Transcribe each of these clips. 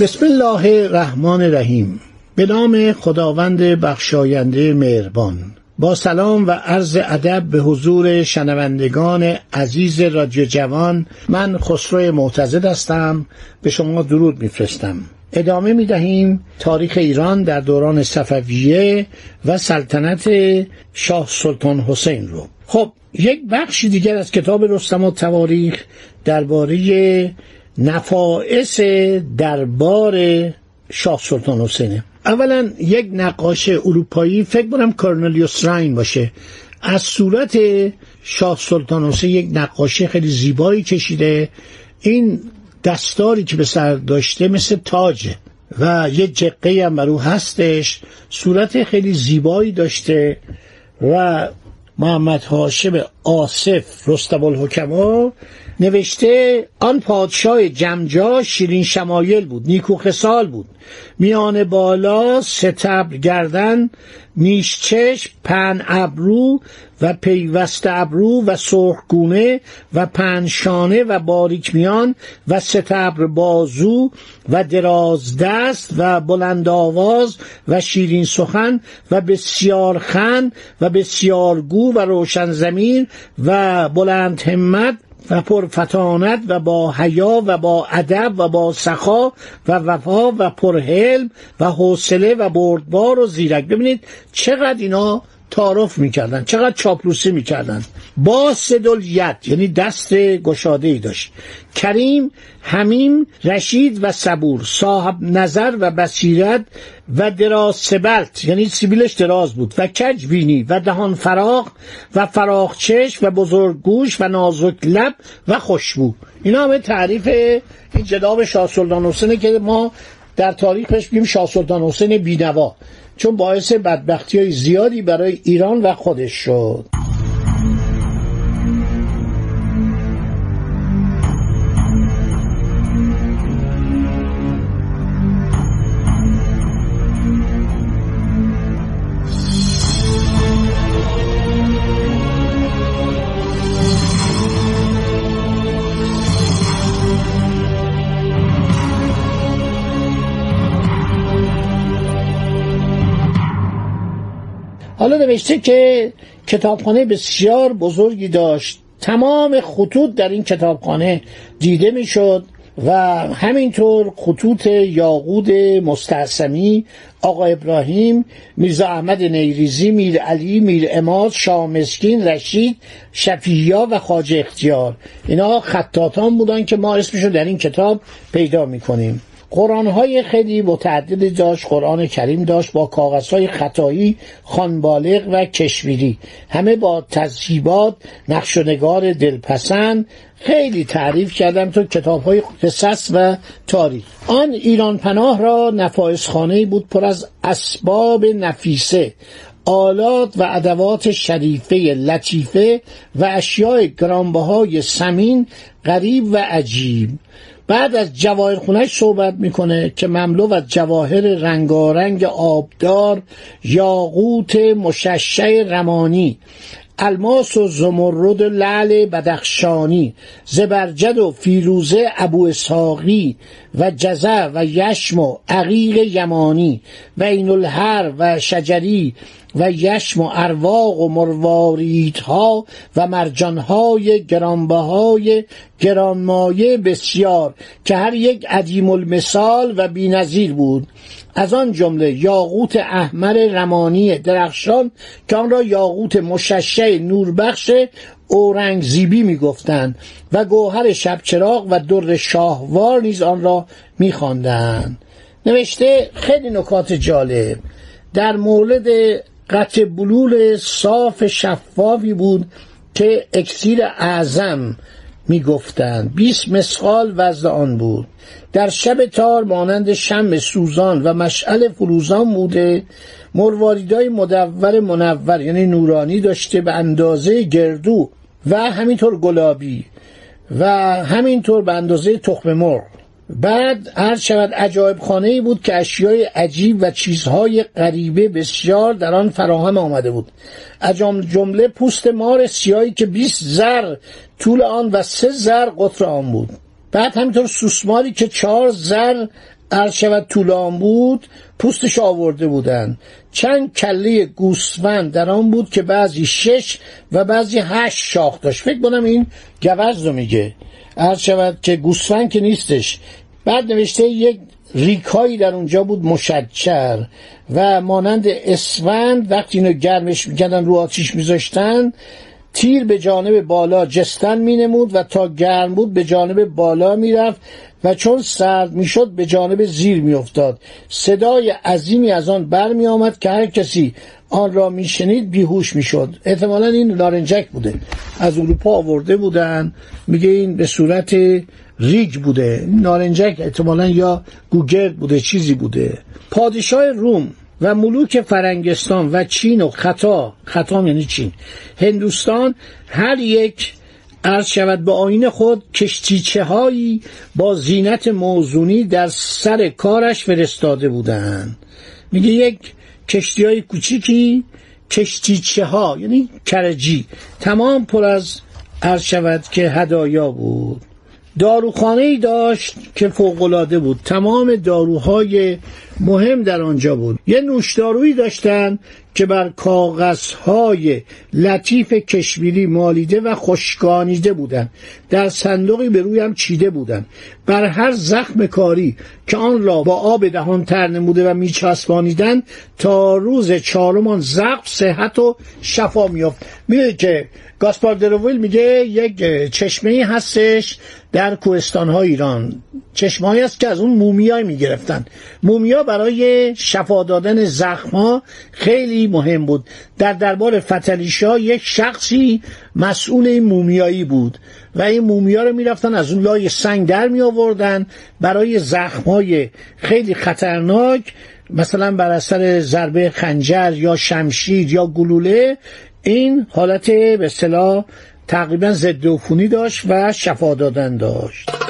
بسم الله الرحمن الرحیم. به نام خداوند بخشاینده مهربان. با سلام و عرض ادب به حضور شنوندگان عزیز رادیو جوان من خسرو معتزد هستم. به شما درود میفرستم. ادامه می دهیم تاریخ ایران در دوران صفویه و سلطنت شاه سلطان حسین رو. خب یک بخشی دیگر از کتاب رستم و تواریخ درباره نفائس دربار شاه سلطان حسینه. اولا یک نقاش اروپایی فکر کنم کارنلیوس راین باشه. از صورت شاه سلطان حسین یک نقاشی خیلی زیبایی کشیده. این دستاری که به سر داشته مثل تاجه و یه جقه هم برو هستش صورت خیلی زیبایی داشته و محمد هاشم آصف رستم الحکما نوشته آن پادشاه جمجا شیرین شمایل بود نیکو خسال بود. میان بالا ستبر گردن نیشچش پن ابرو و پیوست ابرو و سرخگونه و پنشانه و باریک میان و ستبر بازو و دراز دست و بلند آواز و شیرین سخن و بسیار خن و بسیار گو و روشن زمین و بلند همت و پرفتانت و با حیا و با ادب و با سخا و وفا و پرحلم و حوصله و بردبار و زیرک. ببینید چقدر اینا تعارف می‌کردن. چقدر چاپلوسی می‌کردن. با سدل ید یعنی دست گشاده ای داشت. کریم همیم رشید و صبور صاحب نظر و بصیرت و دراز سبلت یعنی سیبیلش دراز بود و کج بینی و دهان فراغ و فراغ چشم و بزرگ گوش و نازک لب و خوشبو. اینا همه تعریف این جناب شاه سلطان حسینه که ما در تاریخش بیم شاه سلطان حسین بینوا چون باعث بدبختی های زیادی برای ایران و خودش شد. حالا نوشته که کتابخانه بسیار بزرگی داشت. تمام خطوط در این کتابخانه دیده می‌شد و همینطور خطوط یاقود مستعصمی آقا ابراهیم میرزا احمد نیریزی میر علی میر اماد شاه مسکین رشید شفییا و خاجه اختیار. اینا خطاطان بودن که ما اسمشو در این کتاب پیدا می‌کنیم. قرآن های خیلی متعدد داشت. قرآن کریم داشت با کاغذ های خطایی خانبالغ و کشمیری. همه با تذهیبات نقش دلپسند. خیلی تعریف کردم تو کتاب های قصص و تاریخ. آن ایران پناه را نفایس خانه بود پر از اسباب نفیسه آلات و ادوات شریفه لطیفه و اشیاء گرانبهای سمین غریب و عجیب. بعد از جواهر خونش صحبت می‌کنه که مملو از جواهر رنگارنگ آبدار یاقوت مششع رمانی. الماس و زمرد و لعل بدخشانی زبرجد و فیروزه ابو اسحاقی و جزه و یشم و عقیق یمانی و این الهر و شجری و یشم و ارواق و مرواریدها و مرجانهای گرانبهای گرانمایه بسیار که هر یک عدیم المثال و بینظیر بود. از آن جمله یاقوت احمر رمانی درخشان که آن را یاقوت مششع نوربخش اورنگ زیبی می‌گفتند و گوهر شبچراغ و در شاهوار نیز آن را میخواندند. نوشته خیلی نکات جالب. در مورد قطع بلول صاف شفافی بود که اکسیر اعظم می‌گفتند بیست مسقال وزن آن بود. در شب تار مانند شم سوزان و مشعل فروزان بوده مرواریدای مدور منور یعنی نورانی داشته به اندازه گردو و همینطور گلابی و همینطور به اندازه تخم مرغ. بعد عرض شود عجایب خانه ای بود که اشیای عجیب و چیزهای غریبه بسیار در آن فراهم آمده بود. اجام جمله پوست مار سیاهی که 20 زر طول آن و سه زر قطر آن بود. بعد همینطور سوسماری که چهار زر عرض شود طول آن بود پوستش آورده بودند. چند کله گوسفند در آن بود که بعضی شش و بعضی هشت شاخ داشت. فکر کنم این گوز رو میگه. عرض شود که گوسفند که نیستش. بعد نوشته یک ریکایی در اونجا بود مشجر و مانند اسفند وقتی اینو گرمش می‌کردن رو آتیش میذاشتن تیر به جانب بالا جستن مینمود و تا گرم بود به جانب بالا می‌رفت و چون سرد می‌شد به جانب زیر میافتاد. صدای عظیمی از آن برمی آمد که هر کسی آن را میشنید بیهوش می‌شد. احتمالا این لارنجک بوده. از اروپا آورده بودن. میگه این به صورت ریگ بوده. نارنجک احتمالا یا گوگرد بوده چیزی بوده. پادشاه روم و ملوک فرنگستان و چین و خطا. خطا یعنی چین. هندوستان هر یک عرض شود به آین خود کشتیچه هایی با زینت موزونی در سر کارش فرستاده بودند. میگه یک کشتی های کوچیکی کشتیچه ها یعنی کرجی. تمام پر از عرض شود که هدایا بود. داروخانه ای داشت که فوقالعاده بود. تمام داروهای مهم در آنجا بود. یه نوشدارویی داشتن که بر کاغذهای لطیف کشمیری مالیده و خشکانیده بودند در صندوقی به روی هم چیده بودند بر هر زخم کاری که آن را با آب دهان تر نموده و میچسبانیدن تا روز چهارم زخم صحت و شفا میافت می‌دونید که گاسپار درویل میگه یک چشمه هستش در کوهستان ها ایران. چشمه هست که از اون مومیای می‌گرفتن. مومیا برای شفا دادن زخم ها خیلی مهم بود. در دربار فتلیشا یک شخصی مسئول این مومیایی بود و این مومیا رو می‌رفتن از اون لای سنگ در می آوردن برای زخم های خیلی خطرناک مثلا بر اثر ضربه خنجر یا شمشیر یا گلوله. این حالت به اصطلاح تقریبا ضد عفونی داشت و شفا دادن داشت.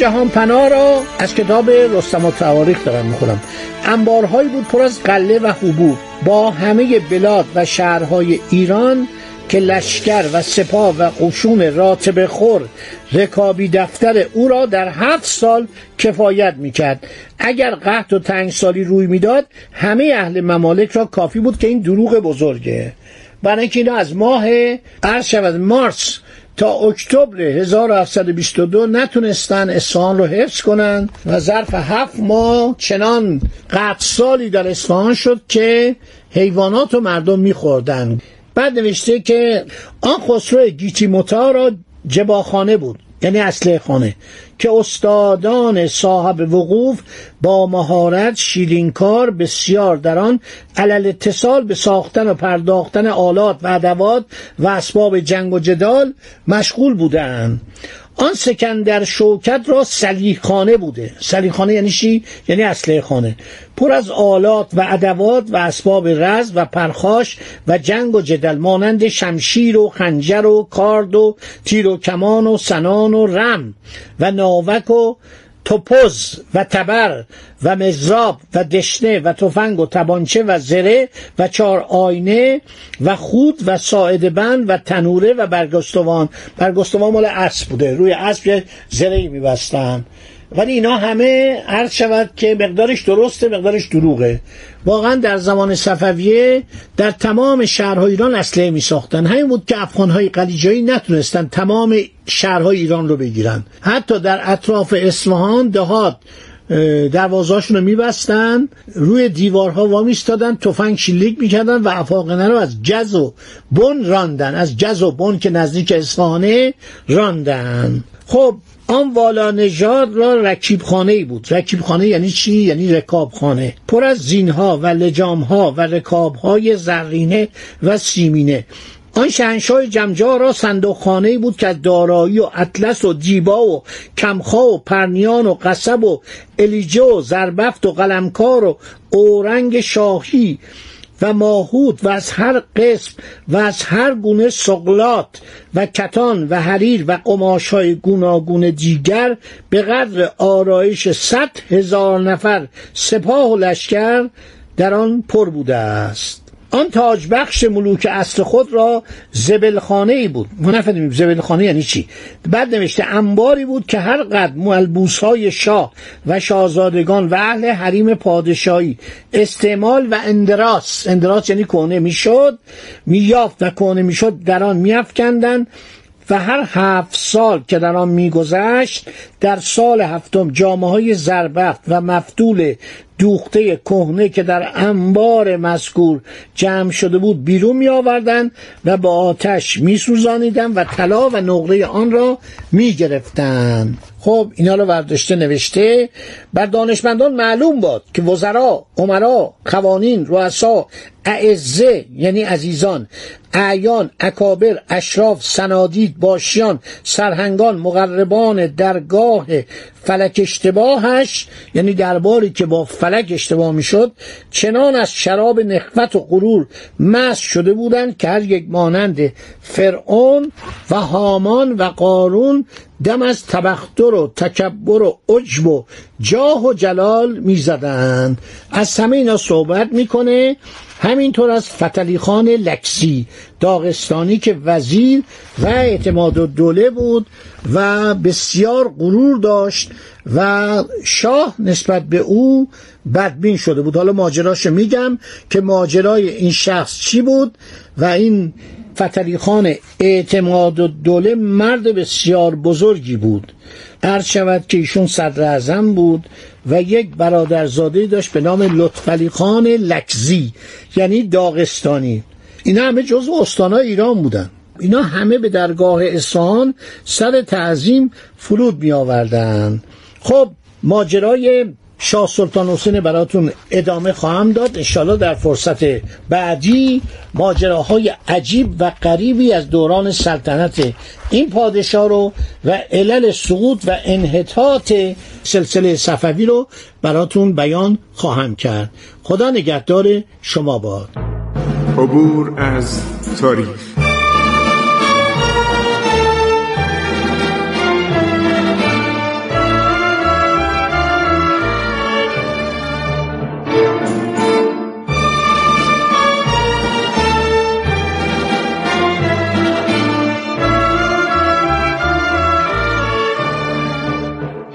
جهان پناه را از کتاب رستم و تواریخ دارم می‌خونم. انبارهایی بود پر از قله و حبوب. با همه بلاد و شهرهای ایران که لشکر و سپاه و قشون راتب خور رکابی دفتر او را در هفت سال کفایت می‌کرد. اگر قحط و تنگسالی روی می‌داد همه اهل ممالک را کافی بود که این دروغ بزرگه. برای اینکه اینا از ماه عرض شود مارس تا اکتبر 1722 نتونستن اصفهان رو حفظ کنن و ظرف هفت ماه چنان قطع سالی در اصفهان شد که حیوانات و مردم میخوردن. بعد نوشته که آن خسرو گیتی را جباخانه بود. یعنی اصله خانه که استادان صاحب وقوف با مهارت شیرینکار بسیار در آن علل اتصال به ساختن و پرداختن آلات و ادوات و اسباب جنگ و جدال مشغول بودند. آن سکندر شوکت را سلیخانه بوده سلیخانه یعنی چی؟ یعنی اسلحه خانه پر از آلات و ادوات و اسباب رز و پرخاش و جنگ و جدل مانند شمشیر و خنجر و کارد و تیر و کمان و سنان و رم و ناوک و توپز و تبر و مزراب و دشنه و تفنگ و تبانچه و زره و چهار آینه و خود و ساعد بند و تنوره و برگستوان. برگستوان مال اسب بوده. روی اسب زره میبستن. ولی اینا همه عرض شود که مقدارش درسته مقدارش دروغه. واقعا در زمان صفویه در تمام شهرهای ایران اسلحه می ساختن همین بود که افغانهای قلیجایی نتونستن تمام شهرهای ایران رو بگیرن. حتی در اطراف اصفهان دهات دروازاشون رو میبستن روی دیوارها وامیستادن تفنگ شلیک می‌کردن و افاقنه رو از جز و بن راندن. از جز و بن که نزدیک اصفهانه راندن. خب آن والا نژاد را رکیب خانه ای بود. رکیب خانه یعنی چی؟ یعنی رکاب خانه پر از زینها و لجامها و رکابهای زرینه و سیمینه. آن شهنشاه جمجا را صندوق بود که از دارایی و اطلس و دیبا و کمخا و پرنیان و قصب و الیجه و زربفت و قلمکار و اورنگ شاهی و ماهود و از هر قسم و از هر گونه سقلات و کتان و حریر و قماش های گوناگون دیگر به قدر آرایش صد هزار نفر سپاه و لشکر در آن پر بوده است. آن تاج بخش ملوک اصل خود را زبلخانه ای بود. ما نفهمیم زبلخانه یعنی چی؟ بعد نوشته انباری بود که هر قد ملبوس های شاه و شاهزادگان و اهل حریم پادشاهی استعمال و اندراس اندراس یعنی کنه می‌شد میافت و کنه می‌شد در آن میافکندن و هر هفت سال که در آن میگذشت در سال هفتم جامعه های زربفت و مفتول دوخته کهنه که در انبار مذکور جمع شده بود بیرون می آوردن و با آتش می سوزانیدن و طلا و نقره آن را می گرفتن خب اینا رو برداشته نوشته. بر دانشمندان معلوم باد که وزرا، عمرا، قوانین، رؤسا، اعزه یعنی عزیزان اعیان اکابر اشراف سنادید باشیان سرهنگان مقربان درگاه فلک اشتباهش یعنی درباری که با فلک اشتباه می‌شد چنان از شراب نخوت و غرور مست شده بودند که هر یک مانند فرعون و هامان و قارون دم از تبختر و تکبر و عجب و جاه و جلال می‌زدند. از همه اینا صحبت می‌کنه همینطور از فتلی خان لکسی داغستانی که وزیر و اعتماد و دوله بود و بسیار غرور داشت و شاه نسبت به او بدبین شده بود. حالا ماجراشو میگم که ماجرای این شخص چی بود و این فتلی خان اعتماد و دوله مرد بسیار بزرگی بود. عرض شود که ایشون صدر بود و یک برادرزاده داشت به نام لطفلی خان لکزی یعنی داغستانی. اینا همه جزو استانهای ایران بودن. اینا همه به درگاه اصفهان سر تعظیم فرود می آوردن خب ماجرای شاه سلطان حسین براتون ادامه خواهم داد. انشالله در فرصت بعدی ماجراهای عجیب و غریبی از دوران سلطنت این پادشاه رو و علل سقوط و انحطاط سلسله صفوی رو براتون بیان خواهم کرد. خدا نگهدار شما باد. عبور از تاریخ.